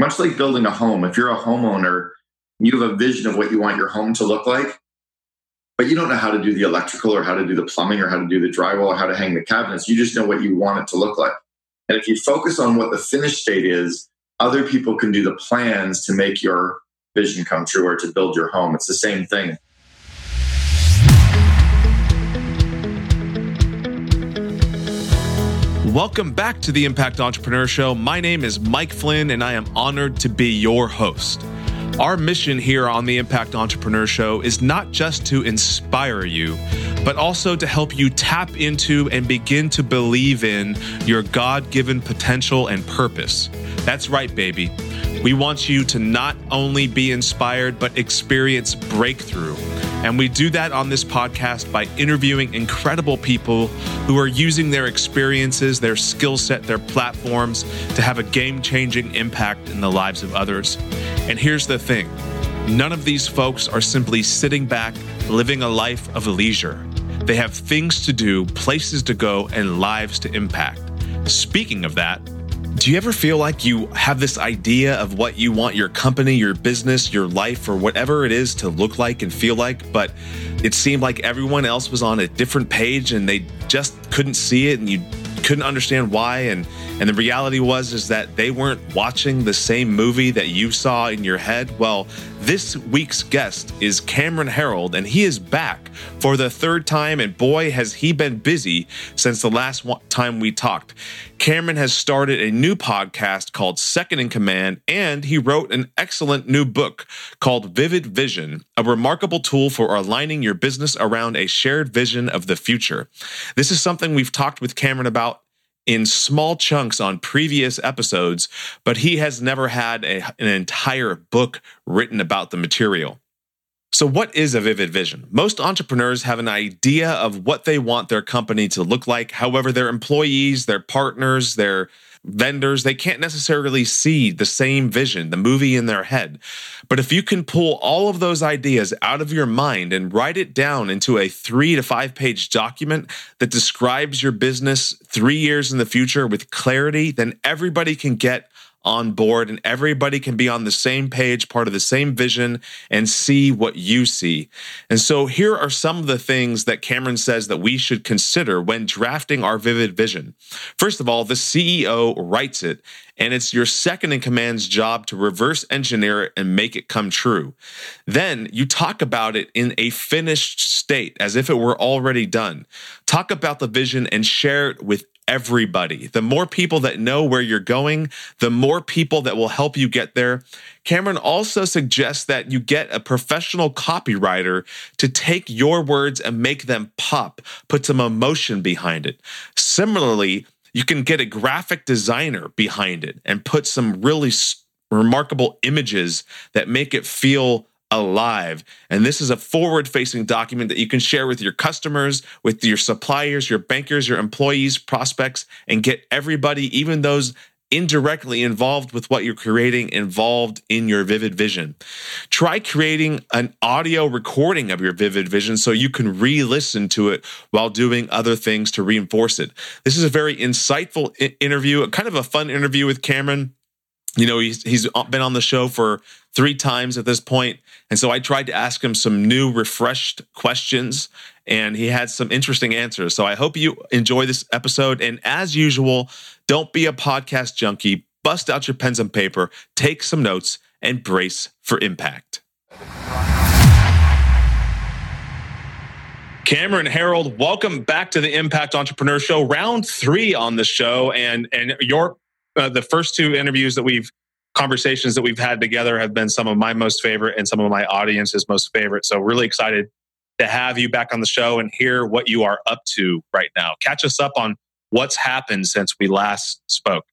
much like building a home. If you're a homeowner, you have a vision of what you want your home to look like, but you don't know how to do the electrical or how to do the plumbing or how to do the drywall or how to hang the cabinets. You just know what you want it to look like. And if you focus on what the finished state is, other people can do the plans to make your vision come true or to build your home. It's the same thing. Welcome back to the Impact Entrepreneur Show. My name is Mike Flynn, and I am honored to be your host. Our mission here on the Impact Entrepreneur Show is not just to inspire you, but also to help you tap into and begin to believe in your God given potential and purpose. That's right, baby. We want you to not only be inspired, but experience breakthrough. And we do that on this podcast by interviewing incredible people who are using their experiences, their skill set, their platforms to have a game changing impact in the lives of others. And here's the thing none of these folks are simply sitting back, living a life of leisure. They have things to do, places to go, and lives to impact. Speaking of that, do you ever feel like you have this idea of what you want your company, your business, your life, or whatever it is to look like and feel like, but it seemed like everyone else was on a different page and they just couldn't see it and you couldn't understand why and and the reality was is that they weren't watching the same movie that you saw in your head. Well this week's guest is Cameron Herold, and he is back for the third time and boy has he been busy since the last time we talked. Cameron has started a new podcast called Second in Command and he wrote an excellent new book called Vivid Vision a remarkable tool for aligning your business around a shared vision of the future. This is something we've talked with Cameron about in small chunks on previous episodes, but he has never had a, an entire book written about the material. So, what is a vivid vision? Most entrepreneurs have an idea of what they want their company to look like. However, their employees, their partners, their vendors, they can't necessarily see the same vision, the movie in their head. But if you can pull all of those ideas out of your mind and write it down into a three to five page document that describes your business three years in the future with clarity, then everybody can get on board and everybody can be on the same page, part of the same vision, and see what you see. And so here are some of the things that Cameron says that we should consider when drafting our vivid vision. First of all, the CEO writes it, and it's your second in command's job to reverse engineer it and make it come true. Then you talk about it in a finished state as if it were already done. Talk about the vision and share it with everybody. The more people that know where you're going, the more people that will help you get there. Cameron also suggests that you get a professional copywriter to take your words and make them pop, put some emotion behind it. Similarly, you can get a graphic designer behind it and put some really remarkable images that make it feel alive. And this is a forward facing document that you can share with your customers, with your suppliers, your bankers, your employees, prospects, and get everybody, even those indirectly involved with what you're creating, involved in your vivid vision. Try creating an audio recording of your vivid vision so you can re listen to it while doing other things to reinforce it. This is a very insightful interview, kind of a fun interview with Cameron you know he's he's been on the show for three times at this point and so i tried to ask him some new refreshed questions and he had some interesting answers. So i hope you enjoy this episode and as usual don't be a podcast junkie. Bust out your pens and paper take some notes and brace for impact. Cameron Herold, welcome back to the Impact Entrepreneur Show, round three on the show, and and your uh, the first two interviews that we've conversations that we've had together have been some of my most favorite and some of my audience's most favorite. So really excited to have you back on the show and hear what you are up to right now. Catch us up on what's happened since we last spoke.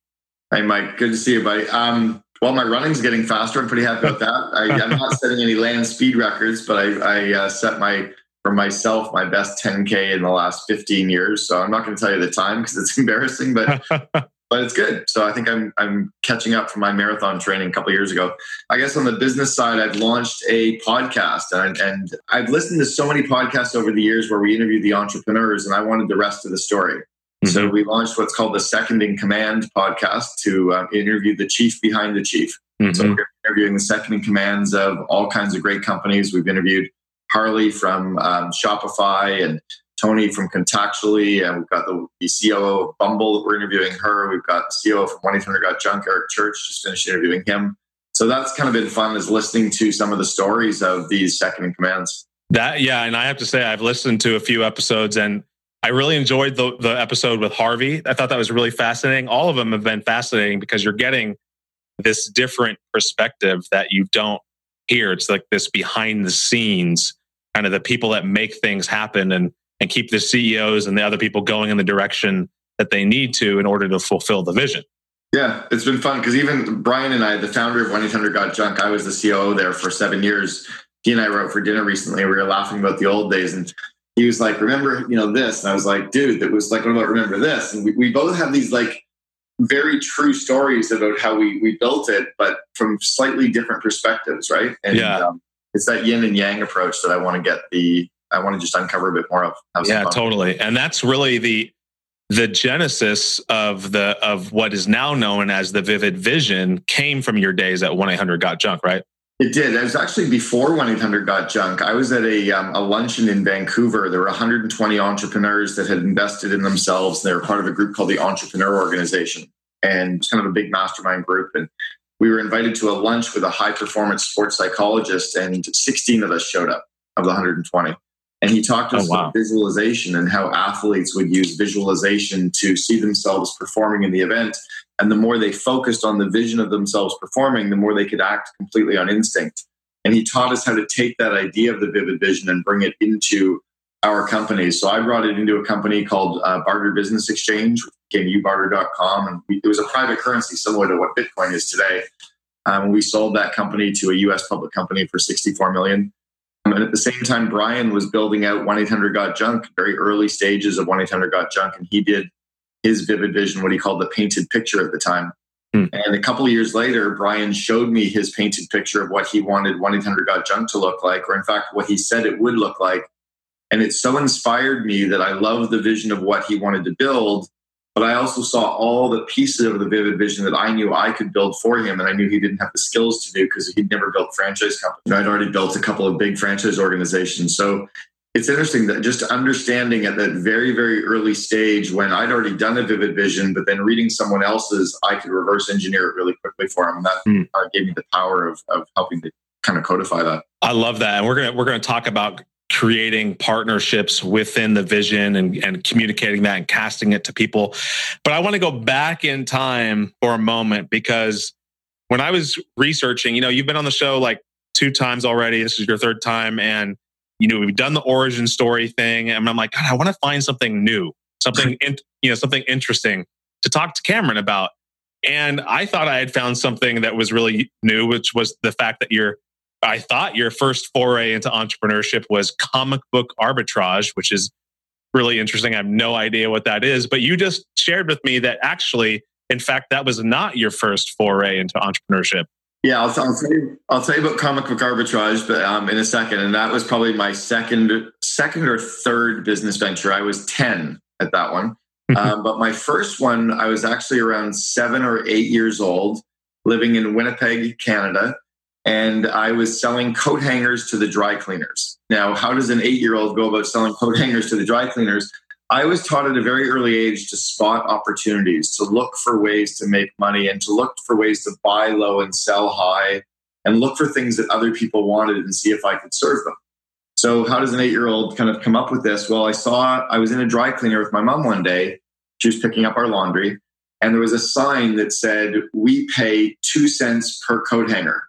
Hey, Mike. Good to see you, buddy. Um, well, my running's getting faster. I'm pretty happy with that. I, am not setting any land speed records, but I, I uh, set my for myself my best 10k in the last 15 years. So I'm not going to tell you the time because it's embarrassing, but but it's good. So I think I'm I'm catching up from my marathon training a couple years ago. I guess on the business side, I've launched a podcast, and, and I've listened to so many podcasts over the years where we interview the entrepreneurs, and I wanted the rest of the story. Mm-hmm. So we launched what's called the Second in Command podcast to um, interview the chief behind the chief. Mm-hmm. So we're interviewing the second in commands of all kinds of great companies. We've interviewed Harley from um, Shopify and Tony from Contactually, and we've got the, the of Bumble. We're interviewing her. We've got COO from 1 800 Got Junk, Eric Church, just finished interviewing him. So that's kind of been fun is listening to some of the stories of these second in commands. That yeah, and I have to say I've listened to a few episodes and I really enjoyed the the episode with Harvey. I thought that was really fascinating. All of them have been fascinating because you're getting this different perspective that you don't hear. It's like this behind the scenes kind of the people that make things happen and and keep the CEOs and the other people going in the direction that they need to in order to fulfill the vision. Yeah, it's been fun because even Brian and I, the founder of 1 800 Got Junk, I was the COO there for seven years. He and I wrote for dinner recently. We were laughing about the old days, and he was like, "Remember, you know this?" And I was like, "Dude, that was like, what about remember this?" And we, we both have these like very true stories about how we we built it, but from slightly different perspectives, right? And yeah. Um, it's that yin and yang approach that I want to get the I want to just uncover a bit more of. Yeah, totally. And that's really the the genesis of the of what is now known as the Vivid Vision came from your days at one eight hundred got junk, right? It did. It was actually before 1 800 Got Junk. I was at a, um, a luncheon in Vancouver. There were 120 entrepreneurs that had invested in themselves. They were part of a group called the Entrepreneur Organization and it's kind of a big mastermind group. And we were invited to a lunch with a high performance sports psychologist, and 16 of us showed up of the 120. And he talked to us oh, wow. about visualization and how athletes would use visualization to see themselves performing in the event. And the more they focused on the vision of themselves performing, the more they could act completely on instinct. And he taught us how to take that idea of the vivid vision and bring it into our companies. So I brought it into a company called uh, Barter Business Exchange, which became ubarter.com. And we, it was a private currency similar to what Bitcoin is today. Um, we sold that company to a US public company for 64 million. And at the same time, Brian was building out 1 800 Got Junk, very early stages of 1 800 Got Junk. And he did his vivid vision, what he called the painted picture at the time. Hmm. And a couple of years later, Brian showed me his painted picture of what he wanted 1 800 Got Junk to look like, or in fact, what he said it would look like. And it so inspired me that I love the vision of what he wanted to build but I also saw all the pieces of the vivid vision that I knew I could build for him, and I knew he didn't have the skills to do because he'd never built franchise companies. I'd already built a couple of big franchise organizations, so it's interesting that just understanding at that very very early stage when I'd already done a vivid vision, but then reading someone else's, I could reverse engineer it really quickly for him, and that mm. gave me the power of of helping to kind of codify that. I love that, and we're gonna we're gonna talk about creating partnerships within the vision and, and communicating that and casting it to people. But I want to go back in time for a moment because when I was researching, you know, you've been on the show like two times already. This is your third time. And, you know, we've done the origin story thing. And I'm like, God, I want to find something new, something, in, you know, something interesting to talk to Cameron about. And I thought I had found something that was really new, which was the fact that you're I thought your first foray into entrepreneurship was comic book arbitrage, which is really interesting. I have no idea what that is, but you just shared with me that actually, in fact, that was not your first foray into entrepreneurship. Yeah, I'll, I'll tell you. I'll tell you about comic book arbitrage, but um, in a second. And that was probably my second, second or third business venture. I was ten at that one, um, but my first one, I was actually around seven or eight years old, living in Winnipeg, Canada and I was selling coat hangers to the dry cleaners. Now, how does an eight year old go about selling coat hangers to the dry cleaners? I was taught at a very early age to spot opportunities, to look for ways to make money, and to look for ways to buy low and sell high, and look for things that other people wanted and see if I could serve them. So, how does an eight year old kind of come up with this? Well, I saw I was in a dry cleaner with my mom one day. She was picking up our laundry, and there was a sign that said, We pay two cents per coat hanger.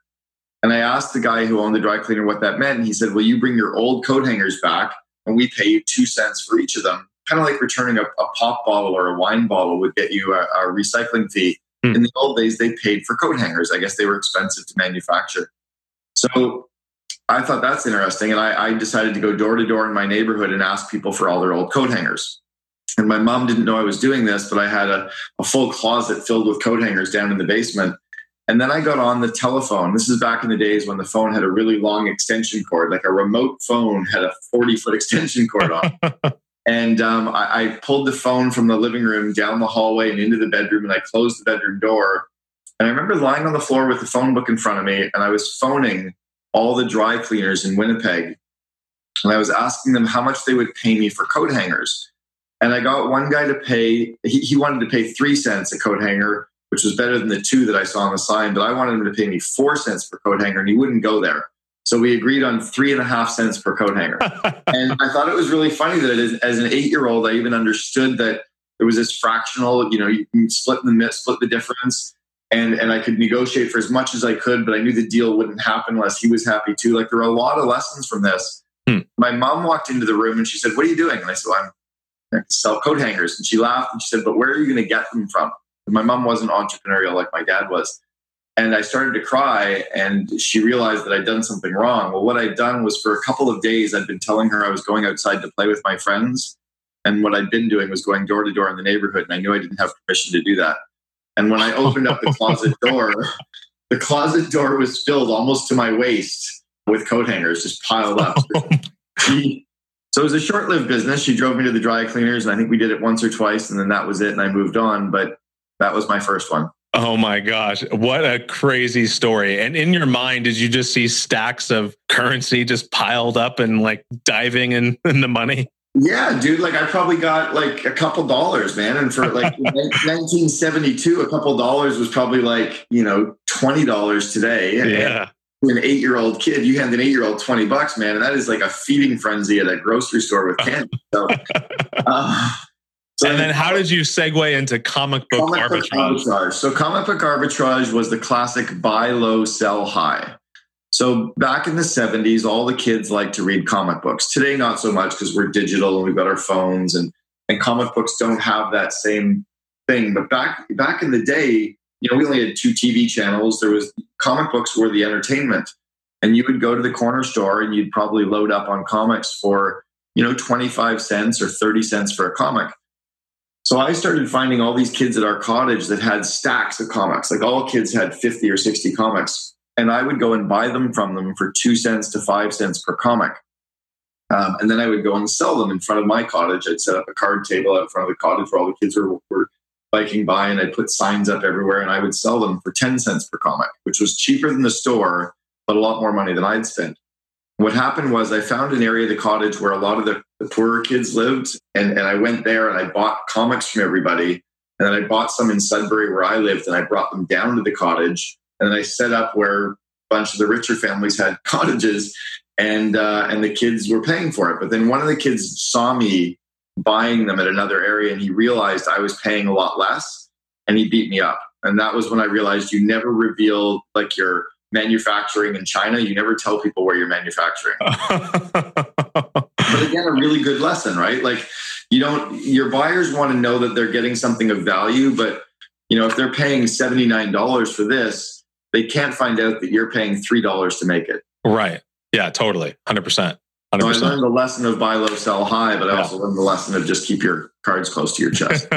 And I asked the guy who owned the dry cleaner what that meant. And he said, Well, you bring your old coat hangers back and we pay you two cents for each of them. Kind of like returning a, a pop bottle or a wine bottle would get you a, a recycling fee. Hmm. In the old days, they paid for coat hangers. I guess they were expensive to manufacture. So I thought that's interesting. And I, I decided to go door to door in my neighborhood and ask people for all their old coat hangers. And my mom didn't know I was doing this, but I had a, a full closet filled with coat hangers down in the basement. And then I got on the telephone. This is back in the days when the phone had a really long extension cord, like a remote phone had a 40 foot extension cord on. And um, I, I pulled the phone from the living room down the hallway and into the bedroom, and I closed the bedroom door. And I remember lying on the floor with the phone book in front of me, and I was phoning all the dry cleaners in Winnipeg. And I was asking them how much they would pay me for coat hangers. And I got one guy to pay, he, he wanted to pay three cents a coat hanger, which was better than the two that I saw on the sign, but I wanted him to pay me four cents per coat hanger, and he wouldn't go there. So we agreed on three and a half cents per coat hanger. and I thought it was really funny that as, as an eight year old, I even understood that there was this fractional, you know, you can split the split the difference. And, and I could negotiate for as much as I could, but I knew the deal wouldn't happen unless he was happy too. Like there were a lot of lessons from this. Hmm. My mom walked into the room and she said, What are you doing? And I said, well, I'm sell coat hangers. And she laughed and she said, But where are you going to get them from? My mom wasn't entrepreneurial like my dad was. And I started to cry, and she realized that I'd done something wrong. Well, what I'd done was for a couple of days, I'd been telling her I was going outside to play with my friends. And what I'd been doing was going door to door in the neighborhood, and I knew I didn't have permission to do that. And when I opened up the closet door, the closet door was filled almost to my waist with coat hangers just piled up. Oh she, so it was a short lived business. She drove me to the dry cleaners, and I think we did it once or twice, and then that was it, and I moved on. But that was my first one. Oh my gosh, what a crazy story. And in your mind, did you just see stacks of currency just piled up and like diving in, in the money? Yeah, dude, like I probably got like a couple dollars, man. And for like 1972, a couple dollars was probably like, you know, $20 today. Yeah. And an eight year old kid, you hand an eight year old 20 bucks, man. And that is like a feeding frenzy at a grocery store with candy. So, uh, so and then how did you segue into comic book comic arbitrage? Arbitrage? So comic book arbitrage was the classic buy low, sell high. So back in the 70s, all the kids like to read comic books. Today, not so much because we're digital and we've got our phones and, and comic books don't have that same thing. But back back in the day, you know, we only had two TV channels. There was comic books were the entertainment. And you would go to the corner store and you'd probably load up on comics for, you know, 25 cents or 30 cents for a comic. So I started finding all these kids at our cottage that had stacks of comics. Like all kids had 50 or 60 comics. And I would go and buy them from them for two cents to five cents per comic. Um, and then I would go and sell them in front of my cottage. I'd set up a card table out in front of the cottage where all the kids were, were biking by, and I'd put signs up everywhere and I would sell them for 10 cents per comic, which was cheaper than the store, but a lot more money than I'd spent what happened was I found an area of the cottage where a lot of the, the poorer kids lived, and, and I went there and I bought comics from everybody. And then I bought some in Sudbury where I lived, and I brought them down to the cottage. And then I set up where a bunch of the richer families had cottages, and uh, and the kids were paying for it. But then one of the kids saw me buying them at another area, and he realized I was paying a lot less, and he beat me up. And that was when I realized you never reveal like your manufacturing in China, you never tell people where you're manufacturing. but again, a really good lesson, right? Like you don't your buyers want to know that they're getting something of value, but you know, if they're paying $79 for this, they can't find out that you're paying $3 to make it. Right. Yeah, totally. 100%. So I learned the lesson of buy low, sell high, but I yeah. also learned the lesson of just keep your cards close to your chest.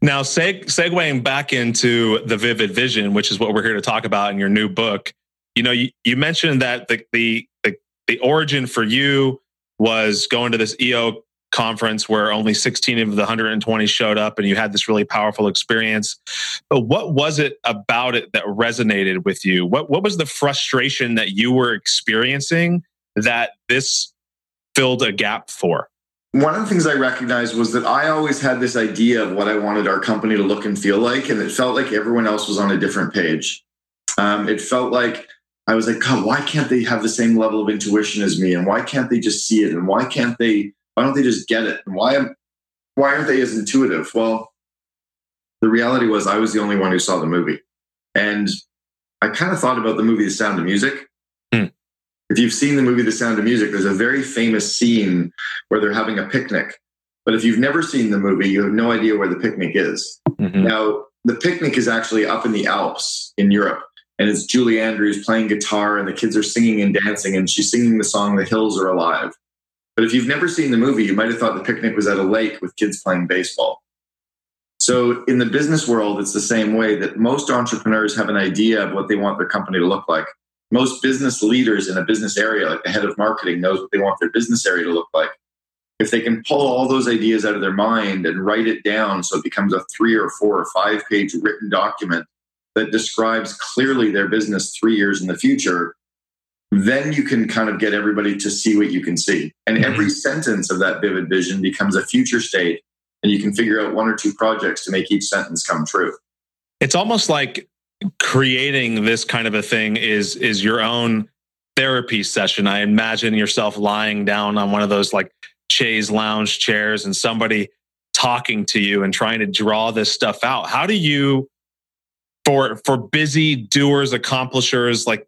now, seg- segueing back into the vivid vision, which is what we're here to talk about in your new book. You know, you, you mentioned that the, the the the origin for you was going to this EO conference where only 16 of the 120 showed up and you had this really powerful experience. But what was it about it that resonated with you? What what was the frustration that you were experiencing that this filled a gap for? One of the things I recognized was that I always had this idea of what I wanted our company to look and feel like, and it felt like everyone else was on a different page. Um, it felt like I was like, God, why can't they have the same level of intuition as me? And why can't they just see it? And why can't they, why don't they just get it? And why, why aren't they as intuitive? Well, the reality was I was the only one who saw the movie. And I kind of thought about the movie The Sound of Music. If you've seen the movie The Sound of Music, there's a very famous scene where they're having a picnic. But if you've never seen the movie, you have no idea where the picnic is. Mm-hmm. Now, the picnic is actually up in the Alps in Europe. And it's Julie Andrews playing guitar, and the kids are singing and dancing, and she's singing the song The Hills Are Alive. But if you've never seen the movie, you might have thought the picnic was at a lake with kids playing baseball. So, in the business world, it's the same way that most entrepreneurs have an idea of what they want their company to look like most business leaders in a business area, like the head of marketing, knows what they want their business area to look like. if they can pull all those ideas out of their mind and write it down so it becomes a three or four or five page written document that describes clearly their business three years in the future, then you can kind of get everybody to see what you can see. And mm-hmm. every sentence of that vivid vision becomes a future state, and you can figure out one or two projects to make each sentence come true. It's almost like creating this kind of a thing is is your own therapy session. I imagine yourself lying down on one of those like chaise lounge chairs and somebody talking to you and trying to draw this stuff out. How do you for for busy doers, accomplishers like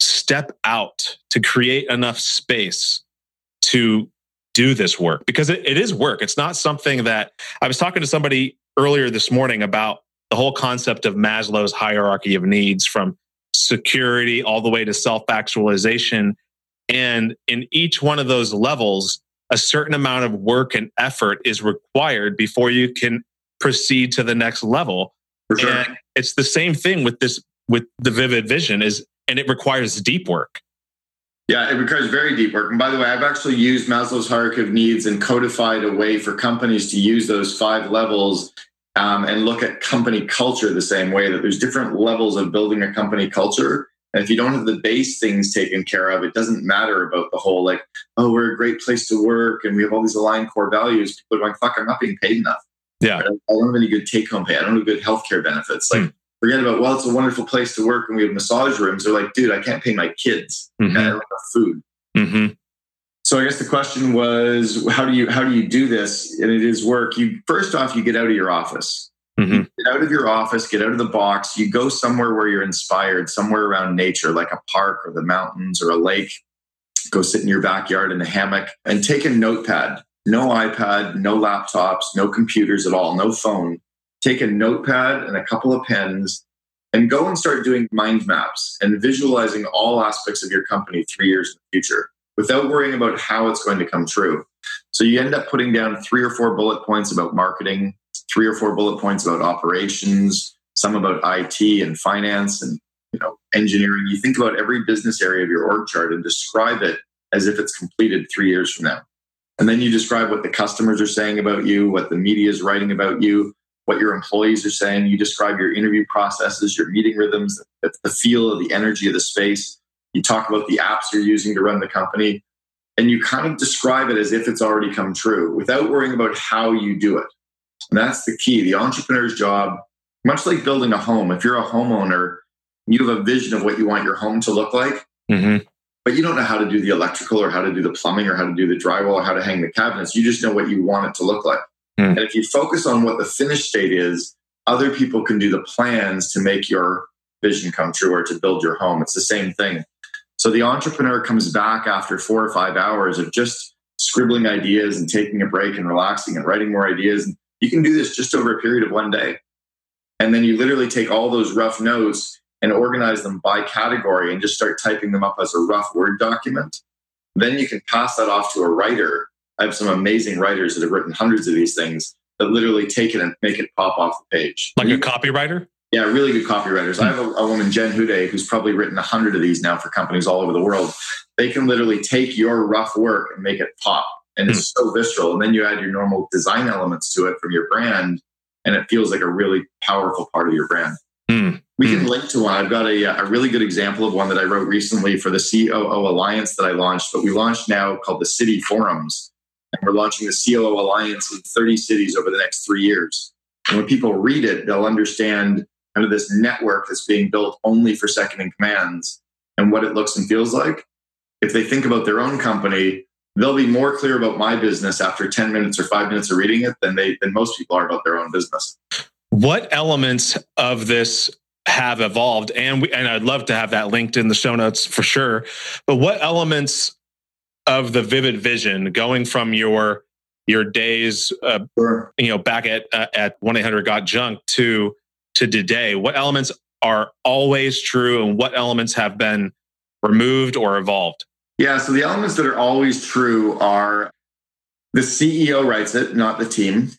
step out to create enough space to do this work because it, it is work. It's not something that I was talking to somebody earlier this morning about the whole concept of Maslow's hierarchy of needs from security all the way to self actualization. And in each one of those levels, a certain amount of work and effort is required before you can proceed to the next level. Sure. And it's the same thing with this with the vivid vision is and it requires deep work. Yeah, it requires very deep work. And by the way, I've actually used Maslow's hierarchy of needs and codified a way for companies to use those five levels um, and look at company culture the same way that there's different levels of building a company culture. And if you don't have the base things taken care of, it doesn't matter about the whole like, oh, we're a great place to work and we have all these aligned core values. People are going, fuck, I'm not being paid enough. Yeah. I don't, have any good take home pay. I don't have good healthcare benefits. Like, mm forget about well it's a wonderful place to work and we have massage rooms they're like dude i can't pay my kids mm-hmm. i don't have food mm-hmm. So i guess the question was how do you how do you do this? And it is work. You first off you get out of your office. Mm-hmm. get out of your office get out of the box. You go somewhere where you're inspired somewhere around nature like a park or the mountains or a lake. Go sit in your backyard in a hammock and take a notepad. No ipad no laptops no computers at all no phone. Take a notepad and a couple of pens and go and start doing mind maps and visualizing all aspects of your company three years in the future without worrying about how it's going to come true. So you end up putting down three or four bullet points about marketing, three or four bullet points about operations, some about IT and finance and you know engineering. You think about every business area of your org chart and describe it as if it's completed three years from now. And then you describe what the customers are saying about you, what the media is writing about you, what your employees are saying. You describe your interview processes, your meeting rhythms, the feel of the energy of the space. You talk about the apps you're using to run the company. And you kind of describe it as if it's already come true without worrying about how you do it. And that's the key. The entrepreneur's job, much like building a home, if you're a homeowner, you have a vision of what you want your home to look like, mm-hmm. but you don't know how to do the electrical or how to do the plumbing or how to do the drywall or how to hang the cabinets. You just know what you want it to look like. Mm. And if you focus on what the finished state is, other people can do the plans to make your vision come true or to build your home. It's the same thing. So the entrepreneur comes back after four or five hours of just scribbling ideas and taking a break and relaxing and writing more ideas. And you can do this just over a period of one day. And then you literally take all those rough notes and organize them by category and just start typing them up as a rough Word document. Then you can pass that off to a writer I have some amazing writers that have written hundreds of these things that literally take it and make it pop off the page. Like a copywriter? Yeah, really good copywriters. I have a, a woman, Jen Hude, who's probably written a hundred of these now for companies all over the world. They can literally take your rough work and make it pop. And it's mm. so visceral. And then you add your normal design elements to it from your brand, and it feels like a really powerful part of your brand. Mm. We can hmm. link to one. I've got a, a really good example of one that I wrote recently for the COO Alliance that I launched, but we launched now called the City Forums. And we're launching the COO Alliance in 30 cities over the next three years. And when people read it, they'll understand kind of this network that's being built only for second in commands and what it looks and feels like. If they think about their own company, they'll be more clear about my business after 10 minutes or five minutes of reading it than they than most people are about their own business. What elements of this have evolved and we, and I'd love to have that linked in the show notes for sure. But what elements of the vivid vision going from your your days uh, sure. you know back at uh, at 1-800 got junk to to today what elements are always true and what elements have been removed or evolved yeah so the elements that are always true are the ceo writes it not the team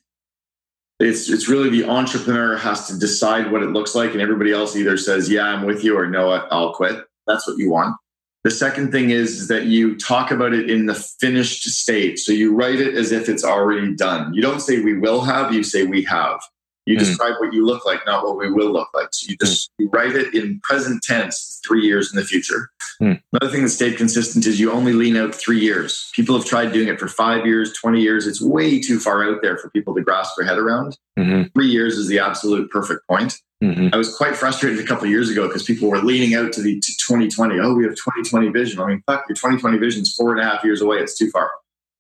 it's it's really the entrepreneur has to decide what it looks like and everybody else either says yeah i'm with you or no i'll quit that's what you want The second thing is that you talk about it in the finished state. So you write it as if it's already done. You don't say we will have, you say we have. You mm. describe what you look like, not what we will look like. So you just mm. you write it in present tense three years in the future. Mm. Another thing that stayed consistent is you only lean out three years. People have tried doing it for five years, 20 years. It's way too far out there for people to grasp their head around. Mm-hmm. Three years is the absolute perfect point. Mm-hmm. I was quite frustrated a couple years ago because people were leaning out to the to 2020. Oh, we have 2020 vision. I mean, fuck, your 2020 vision is four and a half years away. It's too far.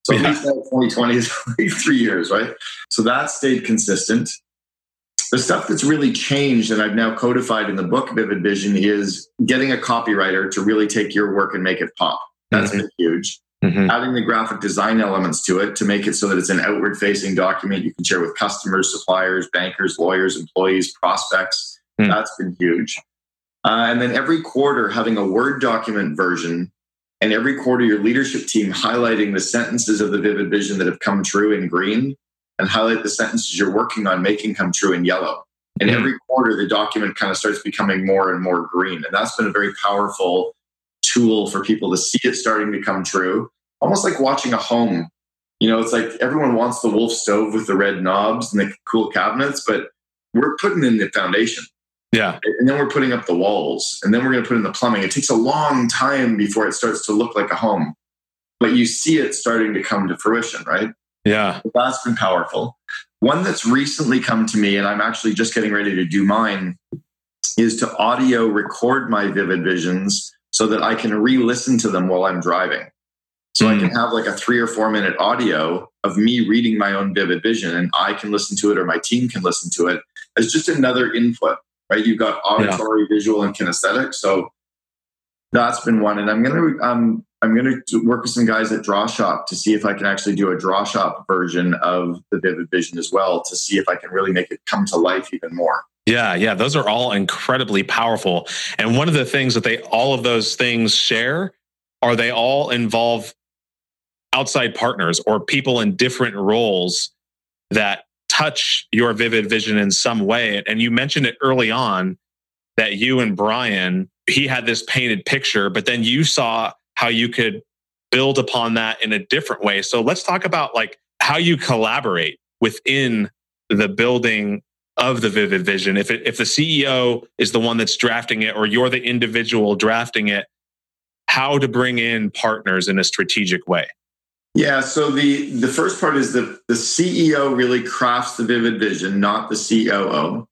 So yeah. at least 2020 is like three years, right? So that stayed consistent. The stuff that's really changed and I've now codified in the book Vivid Vision is getting a copywriter to really take your work and make it pop. That's mm-hmm. been huge. Mm-hmm. Adding the graphic design elements to it to make it so that it's an outward facing document you can share with customers, suppliers, bankers, lawyers, employees, prospects. Mm-hmm. That's been huge. Uh, and then every quarter having a Word document version, and every quarter your leadership team highlighting the sentences of the vivid vision that have come true in green and highlight the sentences you're working on making come true in yellow. And mm-hmm. every quarter, the document kind of starts becoming more and more green. And that's been a very powerful tool for people to see it starting to come true, almost like watching a home. You know, it's like everyone wants the wolf stove with the red knobs and the cool cabinets, but we're putting in the foundation. Yeah. And then we're putting up the walls and then we're going to put in the plumbing. It takes a long time before it starts to look like a home, but you see it starting to come to fruition, right? Yeah. That's been powerful. One that's recently come to me, and I'm actually just getting ready to do mine, is to audio record my vivid visions so that I can re listen to them while I'm driving. So mm. I can hmm. have like a three or four minute audio of me reading my own vivid vision and I can listen to it or my team can listen to it as just another input, right? You've got auditory, yeah. visual, and kinesthetic. So that's been one. And I'm going to, um, I'm going to work with some guys at Draw Shop to see if I can actually do a Draw Shop version of the Vivid Vision as well to see if I can really make it come to life even more. Yeah, yeah, those are all incredibly powerful. And one of the things that they all of those things share are they all involve outside partners or people in different roles that touch your vivid vision in some way. And you mentioned it early on that you and Brian, he had this painted picture, but then you saw how you could build upon that in a different way. So let's talk about like how you collaborate within the building of the vivid vision. If it, if the ceo is the one that's drafting it or you're the individual drafting it how to bring in partners in a strategic way? Yeah so the the first part is the the ceo really crafts the vivid vision not the coo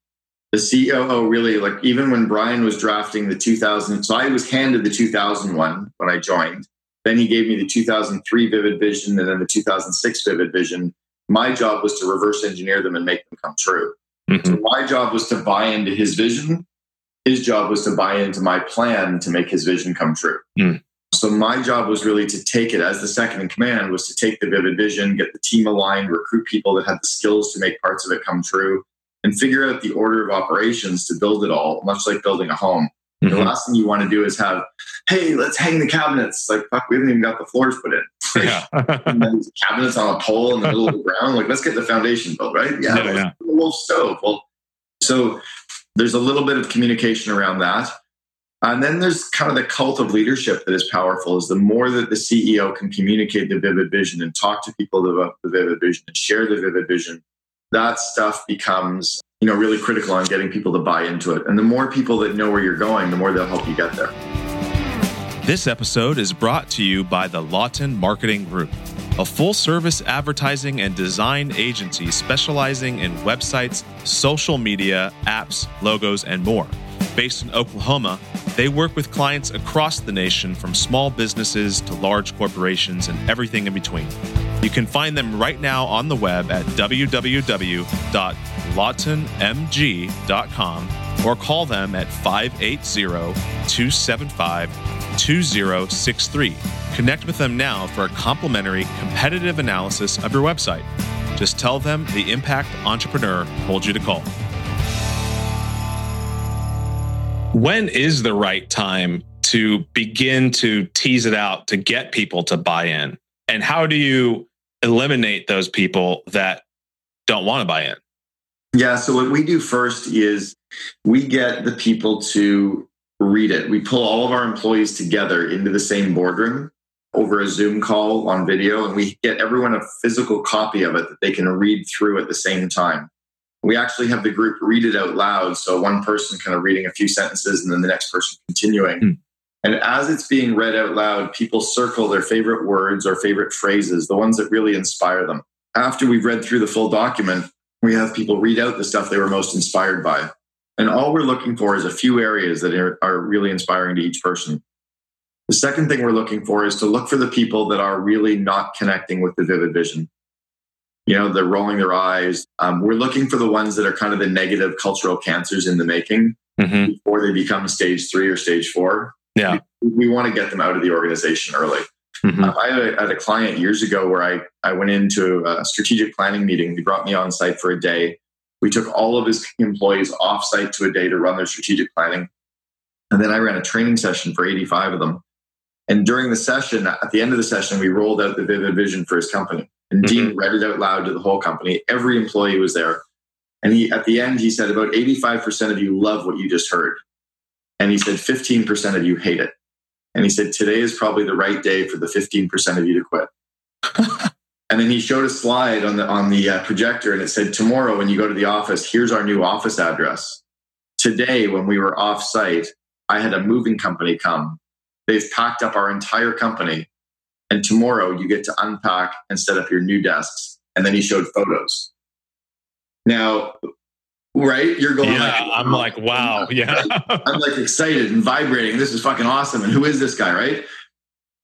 the coo really like even when brian was drafting the 2000 so i was handed the 2001 when i joined then he gave me the 2003 vivid vision and then the 2006 vivid vision my job was to reverse engineer them and make them come true Mm-hmm. So my job was to buy into his vision. His job was to buy into my plan to make his vision come true. Mm. So my job was really to take it as the second in command was to take the vivid vision, get the team aligned, recruit people that had the skills to make parts of it come true, and figure out the order of operations to build it all, much like building a home. Mm-hmm. The last thing you want to do is have, hey, let's hang the cabinets. Like, fuck, we haven't even got the floors put in. Yeah. cabinets on a pole in the middle of the ground. Like, let's get the foundation built, right? Yeah. yeah, yeah. A little stove. Well, so there's a little bit of communication around that. And then there's kind of the cult of leadership that is powerful is the more that the CEO can communicate the vivid vision and talk to people about the vivid vision and share the vivid vision, that stuff becomes you know really critical on getting people to buy into it. And the more people that know where you're going the more they'll help you get there. This episode is brought to you by the lawton marketing group a full service advertising and design agency specializing in websites social media apps logos and more based in oklahoma they work with clients across the nation from small businesses to large corporations and everything in between you can find them right now on the web at www.lawtonmg.com or call them at 580-275-2063. Connect with them now for a complimentary competitive analysis of your website. Just tell them the Impact Entrepreneur told you to call. When is the right time to begin to tease it out to get people to buy in? And how do you eliminate those people that don't want to buy in? Yeah. So what we do first is we get the people to read it. We pull all of our employees together into the same boardroom over a Zoom call on video, and we get everyone a physical copy of it that they can read through at the same time. We actually have the group read it out loud. So one person kind of reading a few sentences and then the next person continuing. Mm. And as it's being read out loud, people circle their favorite words or favorite phrases, the ones that really inspire them. After we've read through the full document, we have people read out the stuff they were most inspired by. And all we're looking for is a few areas that are, are really inspiring to each person. The second thing we're looking for is to look for the people that are really not connecting with the vivid vision. You know, they're rolling their eyes. Um, we're looking for the ones that are kind of the negative cultural cancers in the making mm-hmm. before they become stage three or stage four. Yeah. We, we want to get them out of the organization early. Mm-hmm. Uh, I had a, had a, client years ago where I, I went into a strategic planning meeting. He brought me on site for a day. We took all of his employees off site to a day to run their strategic planning. And then I ran a training session for 85 of them. And during the session, at the end of the session, we rolled out the vivid vision for his company. And mm-hmm. Dean read it out loud to the whole company. Every employee was there. And he, at the end, he said, about 85% of you love what you just heard. And he said, 15% of you hate it. And he said, today is probably the right day for the 15% of you to quit. and then he showed a slide on the, on the uh, projector and it said, tomorrow when you go to the office, here's our new office address. Today, when we were off site, I had a moving company come. They've packed up our entire company. And tomorrow you get to unpack and set up your new desks. And then he showed photos. Now, right? You're going, yeah, like, I'm like, wow. Yeah. I'm like excited and vibrating. This is fucking awesome. And who is this guy, right?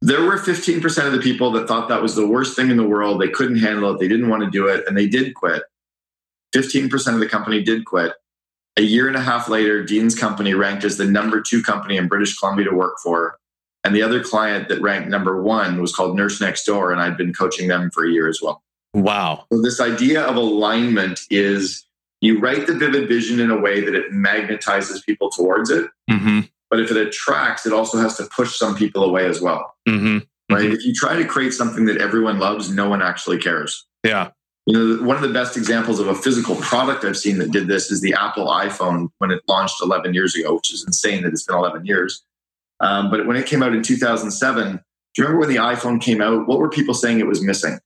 There were 15% of the people that thought that was the worst thing in the world. They couldn't handle it. They didn't want to do it. And they did quit. 15% of the company did quit. A year and a half later, Dean's company ranked as the number two company in British Columbia to work for. And the other client that ranked number one was called Nurse Next Door. And I'd been coaching them for a year as well. Wow. So, this idea of alignment is you write the vivid vision in a way that it magnetizes people towards it. Mm-hmm. But if it attracts, it also has to push some people away as well. Mm-hmm. Right? Mm-hmm. If you try to create something that everyone loves, no one actually cares. Yeah. You know, one of the best examples of a physical product I've seen that did this is the Apple iPhone when it launched 11 years ago, which is insane that it's been 11 years. Um, but when it came out in 2007, do you remember when the iPhone came out? What were people saying it was missing?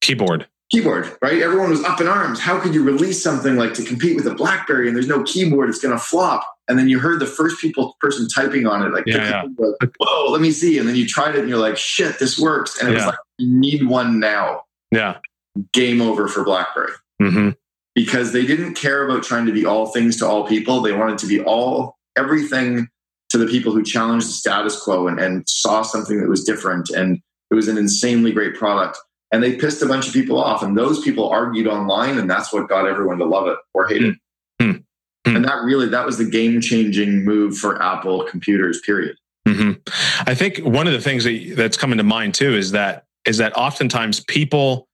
Keyboard keyboard, right? Everyone was up in arms. How could you release something like to compete with a BlackBerry and there's no keyboard? It's going to flop. And then you heard the first people person typing on it, like, yeah, yeah. whoa, let me see. And then you tried it and you're like, shit, this works. And it yeah. was like, you need one now. Yeah. Game over for BlackBerry. Mm-hmm. Because they didn't care about trying to be all things to all people. They wanted to be all everything to the people who challenged the status quo and, and saw something that was different. And it was an insanely great product and they pissed a bunch of people off. And those people argued online, and that's what got everyone to love it or hate it. Mm-hmm. And that really that was the game changing move for Apple computers. Period. Mm-hmm. I think one of the things that, that's coming to mind too is that is that oftentimes people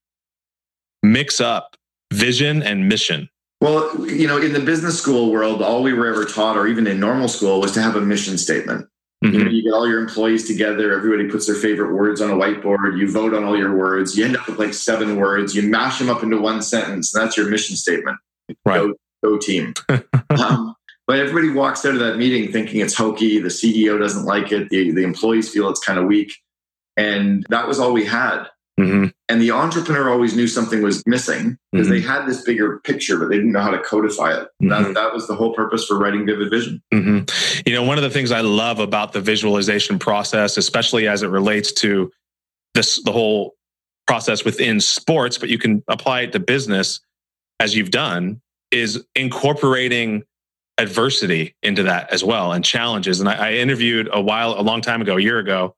mix up vision and mission. Well, you know, in the business school world, all we were ever taught, or even in normal school, was to have a mission statement. Mm-hmm. You, know, you get all your employees together. Everybody puts their favorite words on a whiteboard. You vote on all your words. You end up with like seven words. You mash them up into one sentence. And that's your mission statement. Right. Go, go team. um, but everybody walks out of that meeting thinking it's hokey. The CEO doesn't like it. The, the employees feel it's kind of weak. And that was all we had. Mm-hmm. And the entrepreneur always knew something was missing because mm-hmm. they had this bigger picture, but they didn't know how to codify it. Mm-hmm. That, that was the whole purpose for writing Vivid Vision. Mm-hmm. You know, one of the things I love about the visualization process, especially as it relates to this, the whole process within sports, but you can apply it to business as you've done, is incorporating adversity into that as well and challenges. And I, I interviewed a while, a long time ago, a year ago,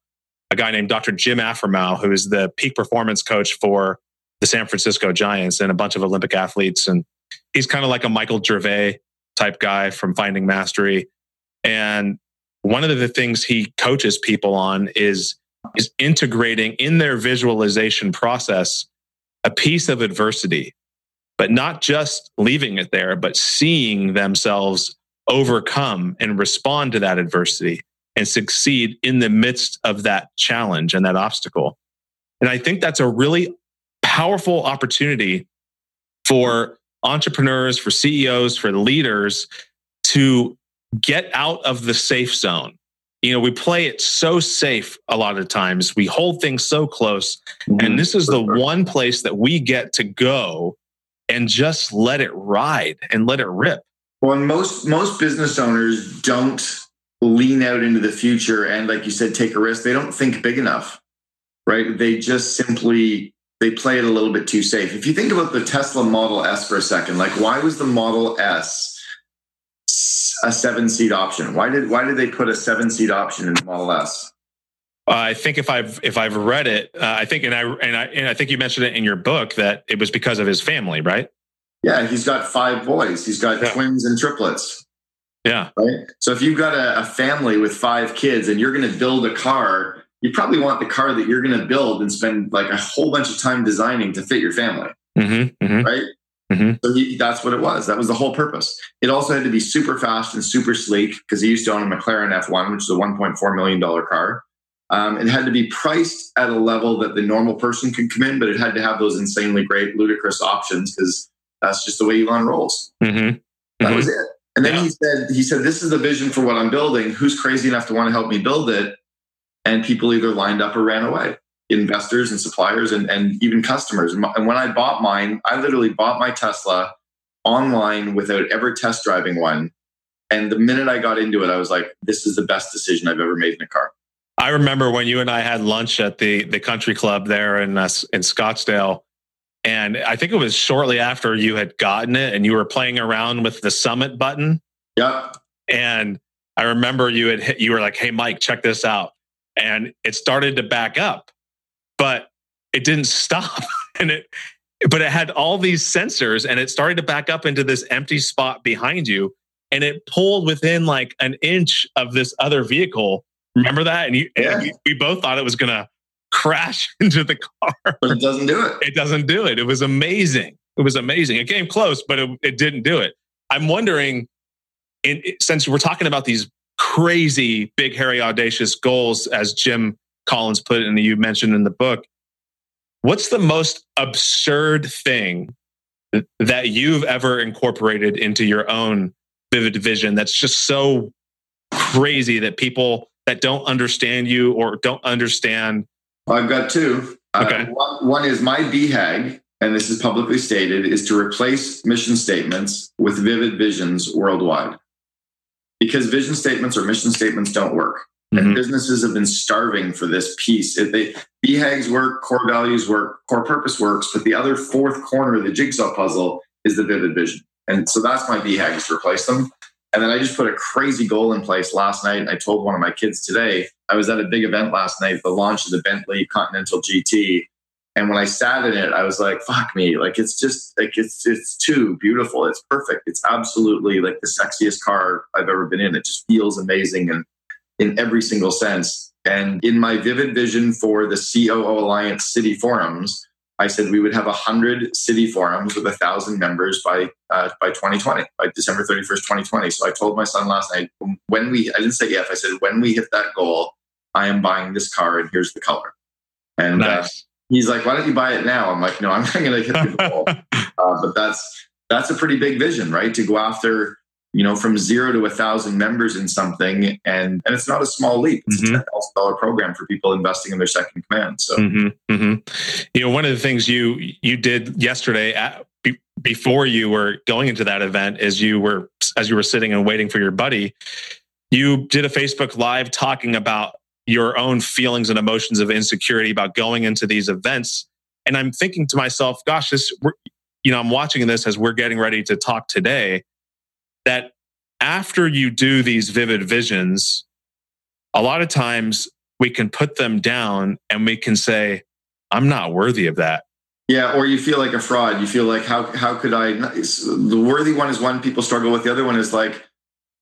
a guy named Dr. Jim Afremow, who is the peak performance coach for the San Francisco Giants and a bunch of Olympic athletes. And he's kind of like a Michael Gervais type guy from Finding Mastery. And one of the things he coaches people on is, is integrating in their visualization process a piece of adversity, but not just leaving it there, but seeing themselves overcome and respond to that adversity and succeed in the midst of that challenge and that obstacle. And I think that's a really powerful opportunity for entrepreneurs, for CEOs, for leaders to get out of the safe zone. You know, we play it so safe a lot of times. We hold things so close. Mm-hmm. And this is the one place that we get to go and just let it ride and let it rip. Well, most most business owners don't lean out into the future and like you said take a risk. They don't think big enough. Right? They just simply they play it a little bit too safe. If you think about the Tesla Model S for a second, like why was the Model S a seven seat option? Why did why did they put a seven seat option in the Model S? Uh, I think if I've if I've read it, uh, I think and I and I and I think you mentioned it in your book that it was because of his family, right? Yeah, he's got five boys. He's got yeah. twins and triplets. Yeah. Right. So if you've got a, a family with five kids and you're going to build a car, you probably want the car that you're going to build and spend like a whole bunch of time designing to fit your family. Mm-hmm, mm-hmm. Right. Mm-hmm. So he, that's what it was. That was the whole purpose. It also had to be super fast and super sleek because he used to own a McLaren F1, which is a $1.4 million car. Um, it had to be priced at a level that the normal person could come in, but it had to have those insanely great, ludicrous options because that's just the way Elon rolls. Mm-hmm. That was mm-hmm. it. And then yeah. he said, he said, this is the vision for what I'm building. Who's crazy enough to want to help me build it? And people either lined up or ran away investors and suppliers and, and even customers. And when I bought mine, I literally bought my Tesla online without ever test driving one. And the minute I got into it, I was like, this is the best decision I've ever made in a car. I remember when you and I had lunch at the the country club there in uh, in Scottsdale, and I think it was shortly after you had gotten it, and you were playing around with the Summon button. Yep. And I remember you had hit, you were like, "Hey, Mike, check this out," and it started to back up, but it didn't stop. and it, but it had all these sensors and it started to back up into this empty spot behind you. And it pulled within like an inch of this other vehicle. Remember that? And, you, yeah. and we both thought it was going to crash into the car. But it doesn't do it. It doesn't do it. It was amazing. It was amazing. It came close, but it, it didn't do it. I'm wondering, in, since we're talking about these crazy, big, hairy, audacious goals, as Jim Collins put it and you mentioned in the book. What's the most absurd thing that you've ever incorporated into your own vivid vision that's just so crazy that people that don't understand you or don't understand? I've got two. Uh, okay. Uh, one, one is my BHAG, and this is publicly stated, is to replace mission statements with vivid visions worldwide. Because vision statements or mission statements don't work. Mm-hmm. And businesses have been starving for this piece. If they BHAGs work, core values work, core purpose works, but the other fourth corner of the jigsaw puzzle is the vivid vision. And so that's my BHAG is to replace them. And then I just put a crazy goal in place last night. And I told one of my kids today, I was at a big event last night, the launch of the Bentley Continental GT. And when I sat in it, I was like, fuck me. Like it's just like it's it's too beautiful. It's perfect. It's absolutely like the sexiest car I've ever been in. It just feels amazing. And in every single sense. And in my vivid vision for the COO Alliance city forums, I said we would have 100 city forums with 1,000 members by uh, by 2020, by December 31st, 2020. So I told my son last night, when we, I didn't say if, I said, when we hit that goal, I am buying this car and here's the color. And uh, nice. uh, he's like, why don't you buy it now? I'm like, no, I'm not going to hit the goal. uh, but that's, that's a pretty big vision, right? To go after you know, from zero to a thousand members in something, and and it's not a small leap. It's mm-hmm. a ten thousand dollar program for people investing in their second command. So, mm-hmm. Mm-hmm. you know, one of the things you you did yesterday at, be, before you were going into that event is you were as you were sitting and waiting for your buddy, you did a Facebook live talking about your own feelings and emotions of insecurity about going into these events. And I'm thinking to myself, gosh, this, you know, I'm watching this as we're getting ready to talk today that after you do these vivid visions, a lot of times we can put them down and we can say, I'm not worthy of that. Yeah, or you feel like a fraud. You feel like how how could I? The worthy one is one people struggle with. The other one is like,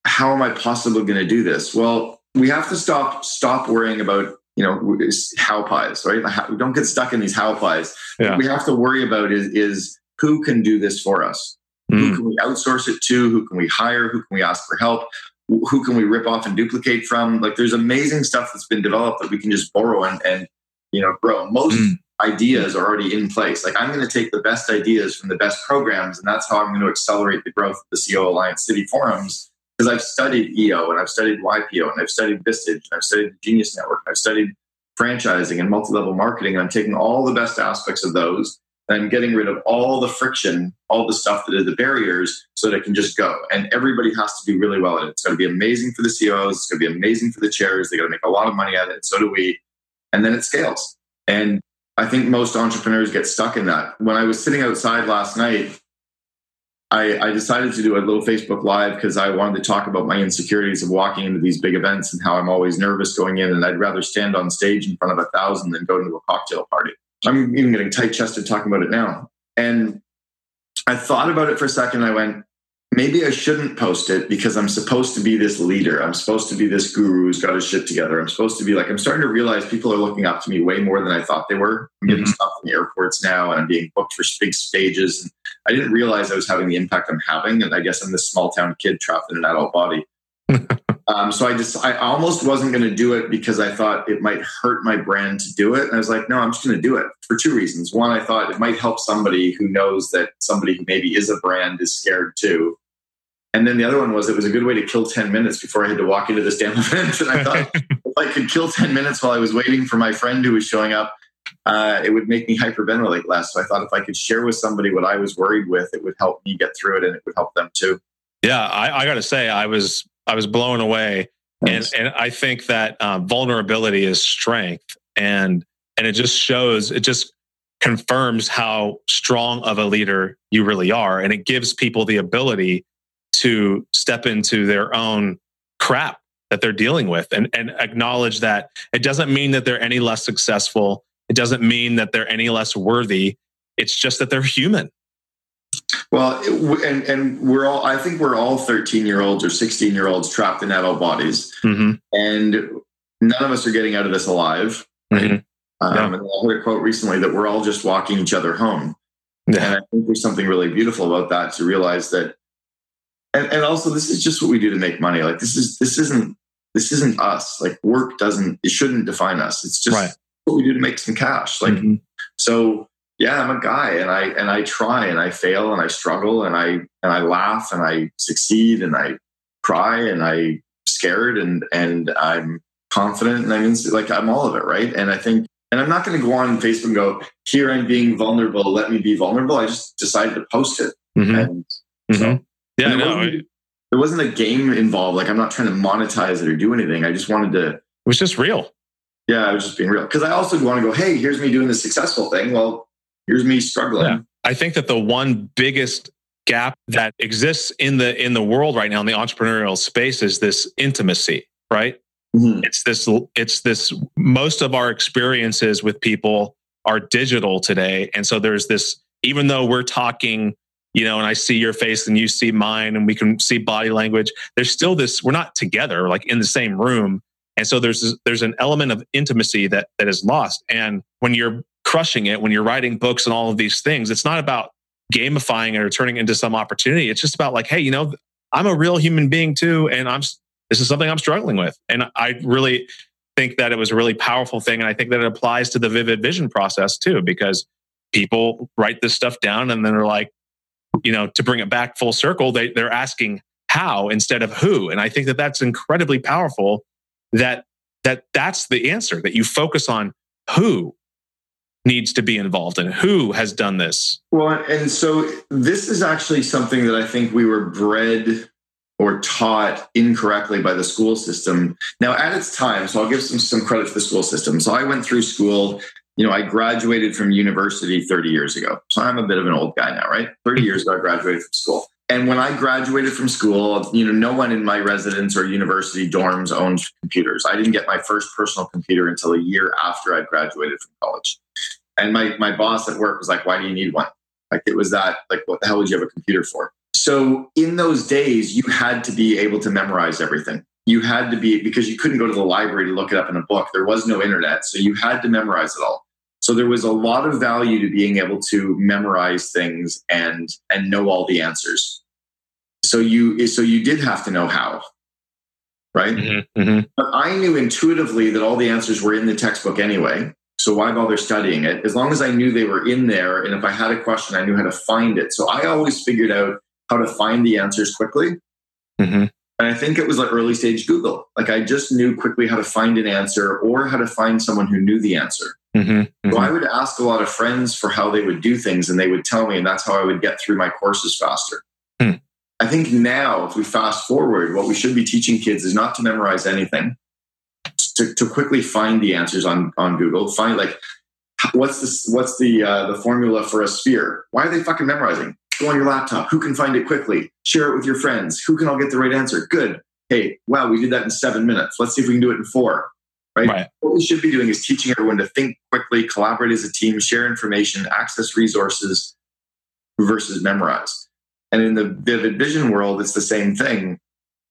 how am I possibly going to do this? Well, we have to stop stop worrying about you know how pies, right? We don't get stuck in these how pies. Yeah. What we have to worry about is is who can do this for us. Mm. Who can we outsource it to? Who can we hire? Who can we ask for help? Who can we rip off and duplicate from? Like there's amazing stuff that's been developed that we can just borrow and, and you know grow. Most mm. ideas are already in place. Like I'm going to take the best ideas from the best programs, and that's how I'm going to accelerate the growth of the COO Alliance City forums. Because I've studied EO and I've studied YPO and I've studied Vistage and I've studied the Genius Network. I've studied franchising and multi-level marketing. And I'm taking all the best aspects of those and I'm getting rid of all the friction, all the stuff that are the barriers so that it can just go. And everybody has to do really well at it. It's going to be amazing for the CEOs. It's going to be amazing for the chairs. They got to make a lot of money at it. So do we. And then it scales. And I think most entrepreneurs get stuck in that. When I was sitting outside last night, I, I decided to do a little Facebook Live because I wanted to talk about my insecurities of walking into these big events and how I'm always nervous going in. And I'd rather stand on stage in front of a thousand than go to a cocktail party. I'm even getting tight chested talking about it now. And I thought about it for a second. I went, maybe I shouldn't post it because I'm supposed to be this leader. I'm supposed to be this guru who's got his shit together. I'm supposed to be like, I'm starting to realize people are looking up to me way more than I thought they were. I'm getting mm-hmm. stuff in the airports now and I'm being booked for big stages. And I didn't realize I was having the impact I'm having. And I guess I'm this small town kid trapped in an adult body. Um, so I just, I almost wasn't going to do it because I thought it might hurt my brand to do it. And I was like, no, I'm just going to do it for two reasons. One, I thought it might help somebody who knows that somebody who maybe is a brand is scared too. And then the other one was it was a good way to kill 10 minutes before I had to walk into this damn event. And I thought if I could kill 10 minutes while I was waiting for my friend who was showing up, uh, it would make me hyperventilate less. So I thought if I could share with somebody what I was worried with, it would help me get through it and it would help them too. Yeah, I, I got to say, I was I was blown away, and and I think that um, vulnerability is strength, and and it just shows, it just confirms how strong of a leader you really are, and it gives people the ability to step into their own crap that they're dealing with and, and acknowledge that it doesn't mean that they're any less successful. It doesn't mean that they're any less worthy. It's just that they're human. Well, and and we're all I think we're all 13 year olds or 16 year olds trapped in adult bodies, mm-hmm. and none of us are getting out of this alive. Mm-hmm. Um, yeah. And I heard a quote recently that we're all just walking each other home. Yeah. And I think there's something really beautiful about that to realize that and, and also this is just what we do to make money like this is this isn't this isn't us like work doesn't it shouldn't define us it's just right. what we do to make some cash like mm-hmm. so yeah i'm a guy and i and i try and i fail and i struggle and i and i laugh and i succeed and i cry and I'm scared and and i'm confident and i'm like i'm all of it right and i think and i'm not going to go on facebook and go here i'm being vulnerable let me be vulnerable i just decided to post it mm-hmm. and mm-hmm. so yeah, there no. Wasn't, there wasn't a game involved. Like I'm not trying to monetize it or do anything. I just wanted to. It was just real. Yeah, I was just being real. Because I also want to go, hey, here's me doing the successful thing. Well, here's me struggling. Yeah. I think that the one biggest gap that exists in the in the world right now in the entrepreneurial space is this intimacy, right? Mm-hmm. It's this it's this most of our experiences with people are digital today. And so there's this, even though we're talking you know, and I see your face and you see mine and we can see body language. There's still this, we're not together, like in the same room. And so there's, there's an element of intimacy that, that is lost. And when you're crushing it, when you're writing books and all of these things, it's not about gamifying it or turning into some opportunity. It's just about like, Hey, you know, I'm a real human being too. And I'm, this is something I'm struggling with. And I really think that it was a really powerful thing. And I think that it applies to the vivid vision process too, because people write this stuff down and then they're like, you know, to bring it back full circle, they, they're asking how instead of who. And I think that that's incredibly powerful that, that that's the answer that you focus on who needs to be involved and who has done this. Well, and so this is actually something that I think we were bred or taught incorrectly by the school system. Now, at its time, so I'll give some, some credit to the school system. So I went through school you know, I graduated from university 30 years ago. So I'm a bit of an old guy now, right? 30 years ago, I graduated from school. And when I graduated from school, you know, no one in my residence or university dorms owned computers. I didn't get my first personal computer until a year after I graduated from college. And my, my boss at work was like, why do you need one? Like it was that, like, what the hell would you have a computer for? So in those days, you had to be able to memorize everything you had to be because you couldn't go to the library to look it up in a book. There was no internet, so you had to memorize it all. So there was a lot of value to being able to memorize things and and know all the answers. So you so you did have to know how, right? Mm-hmm, mm-hmm. But I knew intuitively that all the answers were in the textbook anyway. So why bother studying it? As long as I knew they were in there, and if I had a question, I knew how to find it. So I always figured out how to find the answers quickly. Mm-hmm. And I think it was like early stage Google. Like I just knew quickly how to find an answer or how to find someone who knew the answer. Mm-hmm, mm-hmm. So I would ask a lot of friends for how they would do things and they would tell me, and that's how I would get through my courses faster. Mm. I think now, if we fast forward, what we should be teaching kids is not to memorize anything, to, to quickly find the answers on, on Google. Find like, what's the, what's the, uh, the formula for a sphere? Why are they fucking memorizing? Go on your laptop. Who can find it quickly? Share it with your friends. Who can all get the right answer? Good. Hey, wow, we did that in seven minutes. Let's see if we can do it in four. Right? right? What we should be doing is teaching everyone to think quickly, collaborate as a team, share information, access resources versus memorize. And in the vivid vision world, it's the same thing.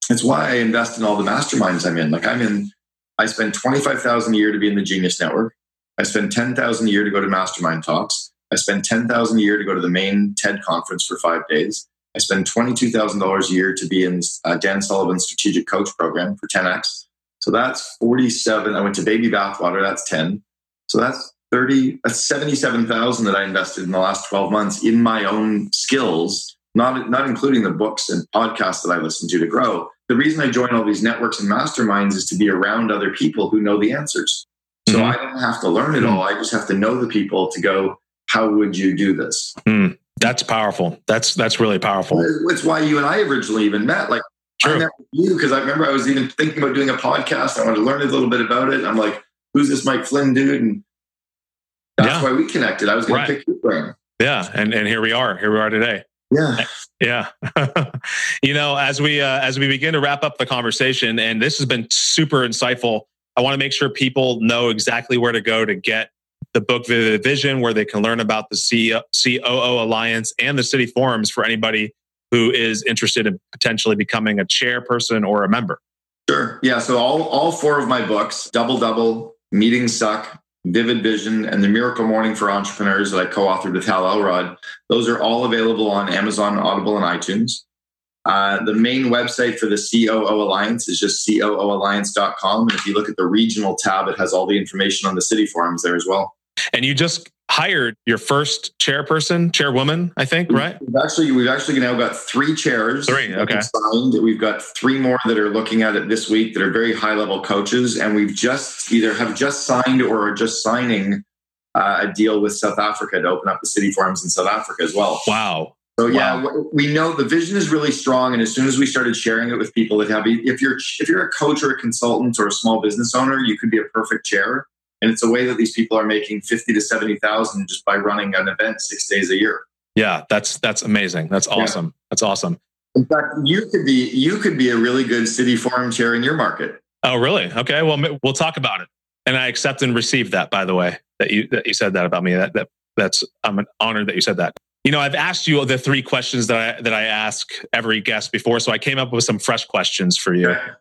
It's why I invest in all the masterminds I'm in. Like I'm in, I spend 25,000 a year to be in the Genius Network. I spend 10,000 a year to go to mastermind talks. I spend 10,000 a year to go to the main TED conference for five days. I spend $22,000 a year to be in uh, Dan Sullivan's strategic coach program for 10X. So that's 47. I went to baby bathwater. That's 10. So that's 30, that's 77,000 that I invested in the last 12 months in my own skills, not, not including the books and podcasts that I listen to to grow. The reason I join all these networks and masterminds is to be around other people who know the answers. So mm-hmm. I don't have to learn it all. I just have to know the people to go, how would you do this? Mm, that's powerful. That's that's really powerful. It's why you and I originally even met. Like True. I met you because I remember I was even thinking about doing a podcast. I wanted to learn a little bit about it. I'm like, who's this Mike Flynn dude? And that's yeah. why we connected. I was going right. to pick your brain. Yeah, and and here we are. Here we are today. Yeah. Yeah. you know, as we uh, as we begin to wrap up the conversation, and this has been super insightful. I want to make sure people know exactly where to go to get the book Vivid Vision, where they can learn about the COO Alliance and the city forums for anybody who is interested in potentially becoming a chairperson or a member. Sure. Yeah. So all, all four of my books, Double Double, Meetings Suck, Vivid Vision, and The Miracle Morning for Entrepreneurs that I co-authored with Hal Elrod, those are all available on Amazon, Audible, and iTunes. Uh, the main website for the COO Alliance is just COOalliance.com. And if you look at the regional tab, it has all the information on the city forums there as well. And you just hired your first chairperson, chairwoman, I think, right? We've actually we've actually now got three chairs. Three, okay. Signed. We've got three more that are looking at it this week that are very high level coaches, and we've just either have just signed or are just signing uh, a deal with South Africa to open up the city forums in South Africa as well. Wow. So yeah, wow. we know the vision is really strong, and as soon as we started sharing it with people that have, if you're if you're a coach or a consultant or a small business owner, you could be a perfect chair and it's a way that these people are making 50 to 70,000 just by running an event six days a year. Yeah, that's that's amazing. That's awesome. Yeah. That's awesome. In fact, you could be you could be a really good city forum chair in your market. Oh, really? Okay. Well, we'll talk about it. And I accept and receive that. By the way, that you that you said that about me. That that that's I'm an honored that you said that. You know, I've asked you the three questions that I that I ask every guest before, so I came up with some fresh questions for you. Okay.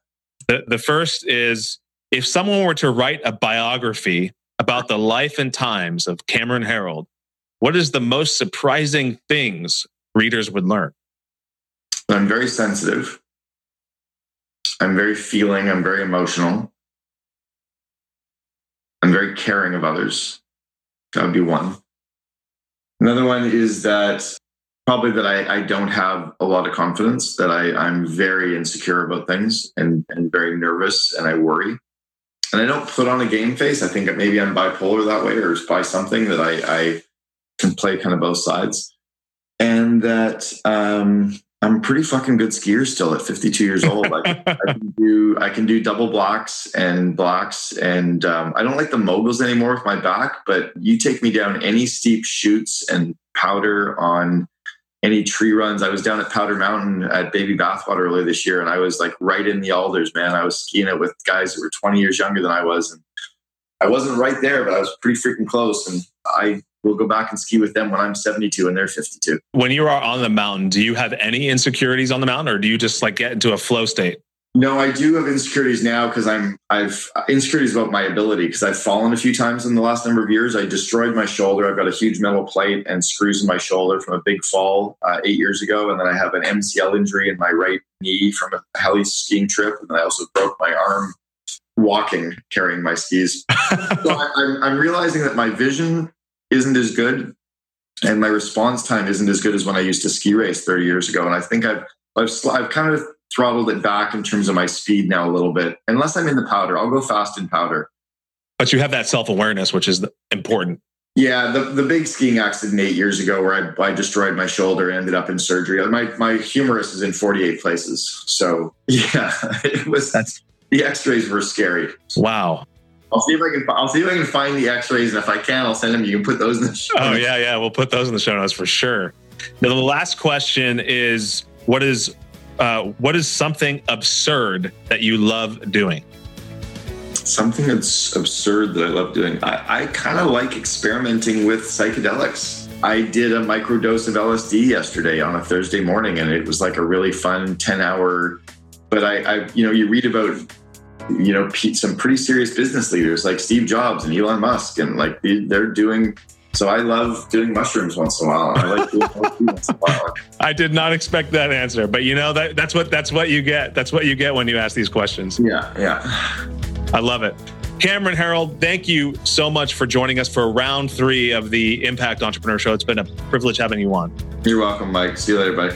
The the first is if someone were to write a biography about the life and times of Cameron Herold, what is the most surprising things readers would learn? I'm very sensitive. I'm very feeling. I'm very emotional. I'm very caring of others. That would be one. Another one is that probably that I, I don't have a lot of confidence, that I, I'm very insecure about things and, and very nervous and I worry and I don't put on a game face. I think maybe I'm bipolar that way, or by something that I, I can play kind of both sides, and that um, I'm pretty fucking good skier still at 52 years old. I, I can do I can do double blacks and blacks, and um, I don't like the moguls anymore with my back. But you take me down any steep chutes and powder on any tree runs. I was down at Powder Mountain at Baby Bathwater earlier this year, and I was like right in the alders, man. I was skiing it with guys who were 20 years younger than I was, and I wasn't right there, but I was pretty freaking close. And I will go back and ski with them when I'm 72 and they're 52. When you are on the mountain, do you have any insecurities on the mountain, or do you just like get into a flow state? No, I do have insecurities now because I'm I've insecurities about my ability because I've fallen a few times in the last number of years. I destroyed my shoulder. I've got a huge metal plate and screws in my shoulder from a big fall uh, eight years ago, and then I have an MCL injury in my right knee from a heli skiing trip, and I also broke my arm walking carrying my skis. so I, I'm, I'm realizing that my vision isn't as good, and my response time isn't as good as when I used to ski race 30 years ago. And I think I've I've, I've kind of throttled it back in terms of my speed now a little bit. Unless I'm in the powder, I'll go fast in powder. But you have that self awareness, which is important. Yeah, the, the big skiing accident eight years ago where I, I destroyed my shoulder and ended up in surgery. Uh, my my humerus is in 48 places. So yeah, it was That's the x-rays were scary. wow. I'll see if I can I'll see if I can find the x-rays and if I can I'll send them. You can put those in the show. Oh yeah, yeah. We'll put those in the show notes for sure. Now, the last question is what is uh, what is something absurd that you love doing? Something that's absurd that I love doing. I, I kind of like experimenting with psychedelics. I did a microdose of LSD yesterday on a Thursday morning, and it was like a really fun 10 hour. But I, I you know, you read about, you know, some pretty serious business leaders like Steve Jobs and Elon Musk, and like they're doing. So I love doing mushrooms once in a while. I like doing LSD once in a while. I did not expect that answer, but you know that that's what that's what you get. That's what you get when you ask these questions. Yeah, yeah. I love it. Cameron Herold, thank you so much for joining us for round three of the Impact Entrepreneur Show. It's been a privilege having you on. You're welcome, Mike. See you later, buddy.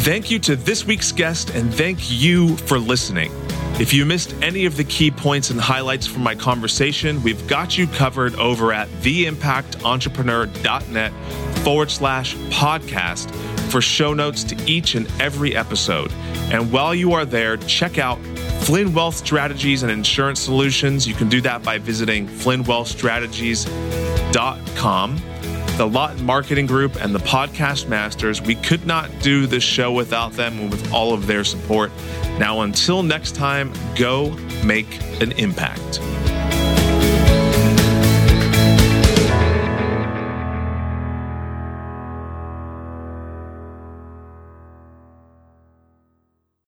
Thank you to this week's guest, and thank you for listening. If you missed any of the key points and highlights from my conversation, we've got you covered over at theimpactentrepreneur.net forward slash podcast for show notes to each and every episode. And while you are there, check out Flynn Wealth Strategies and Insurance Solutions. You can do that by visiting flynnwealthstrategies.com the Lot Marketing Group, and the Podcast Masters. We could not do this show without them and with all of their support. Now, until next time, go make an impact.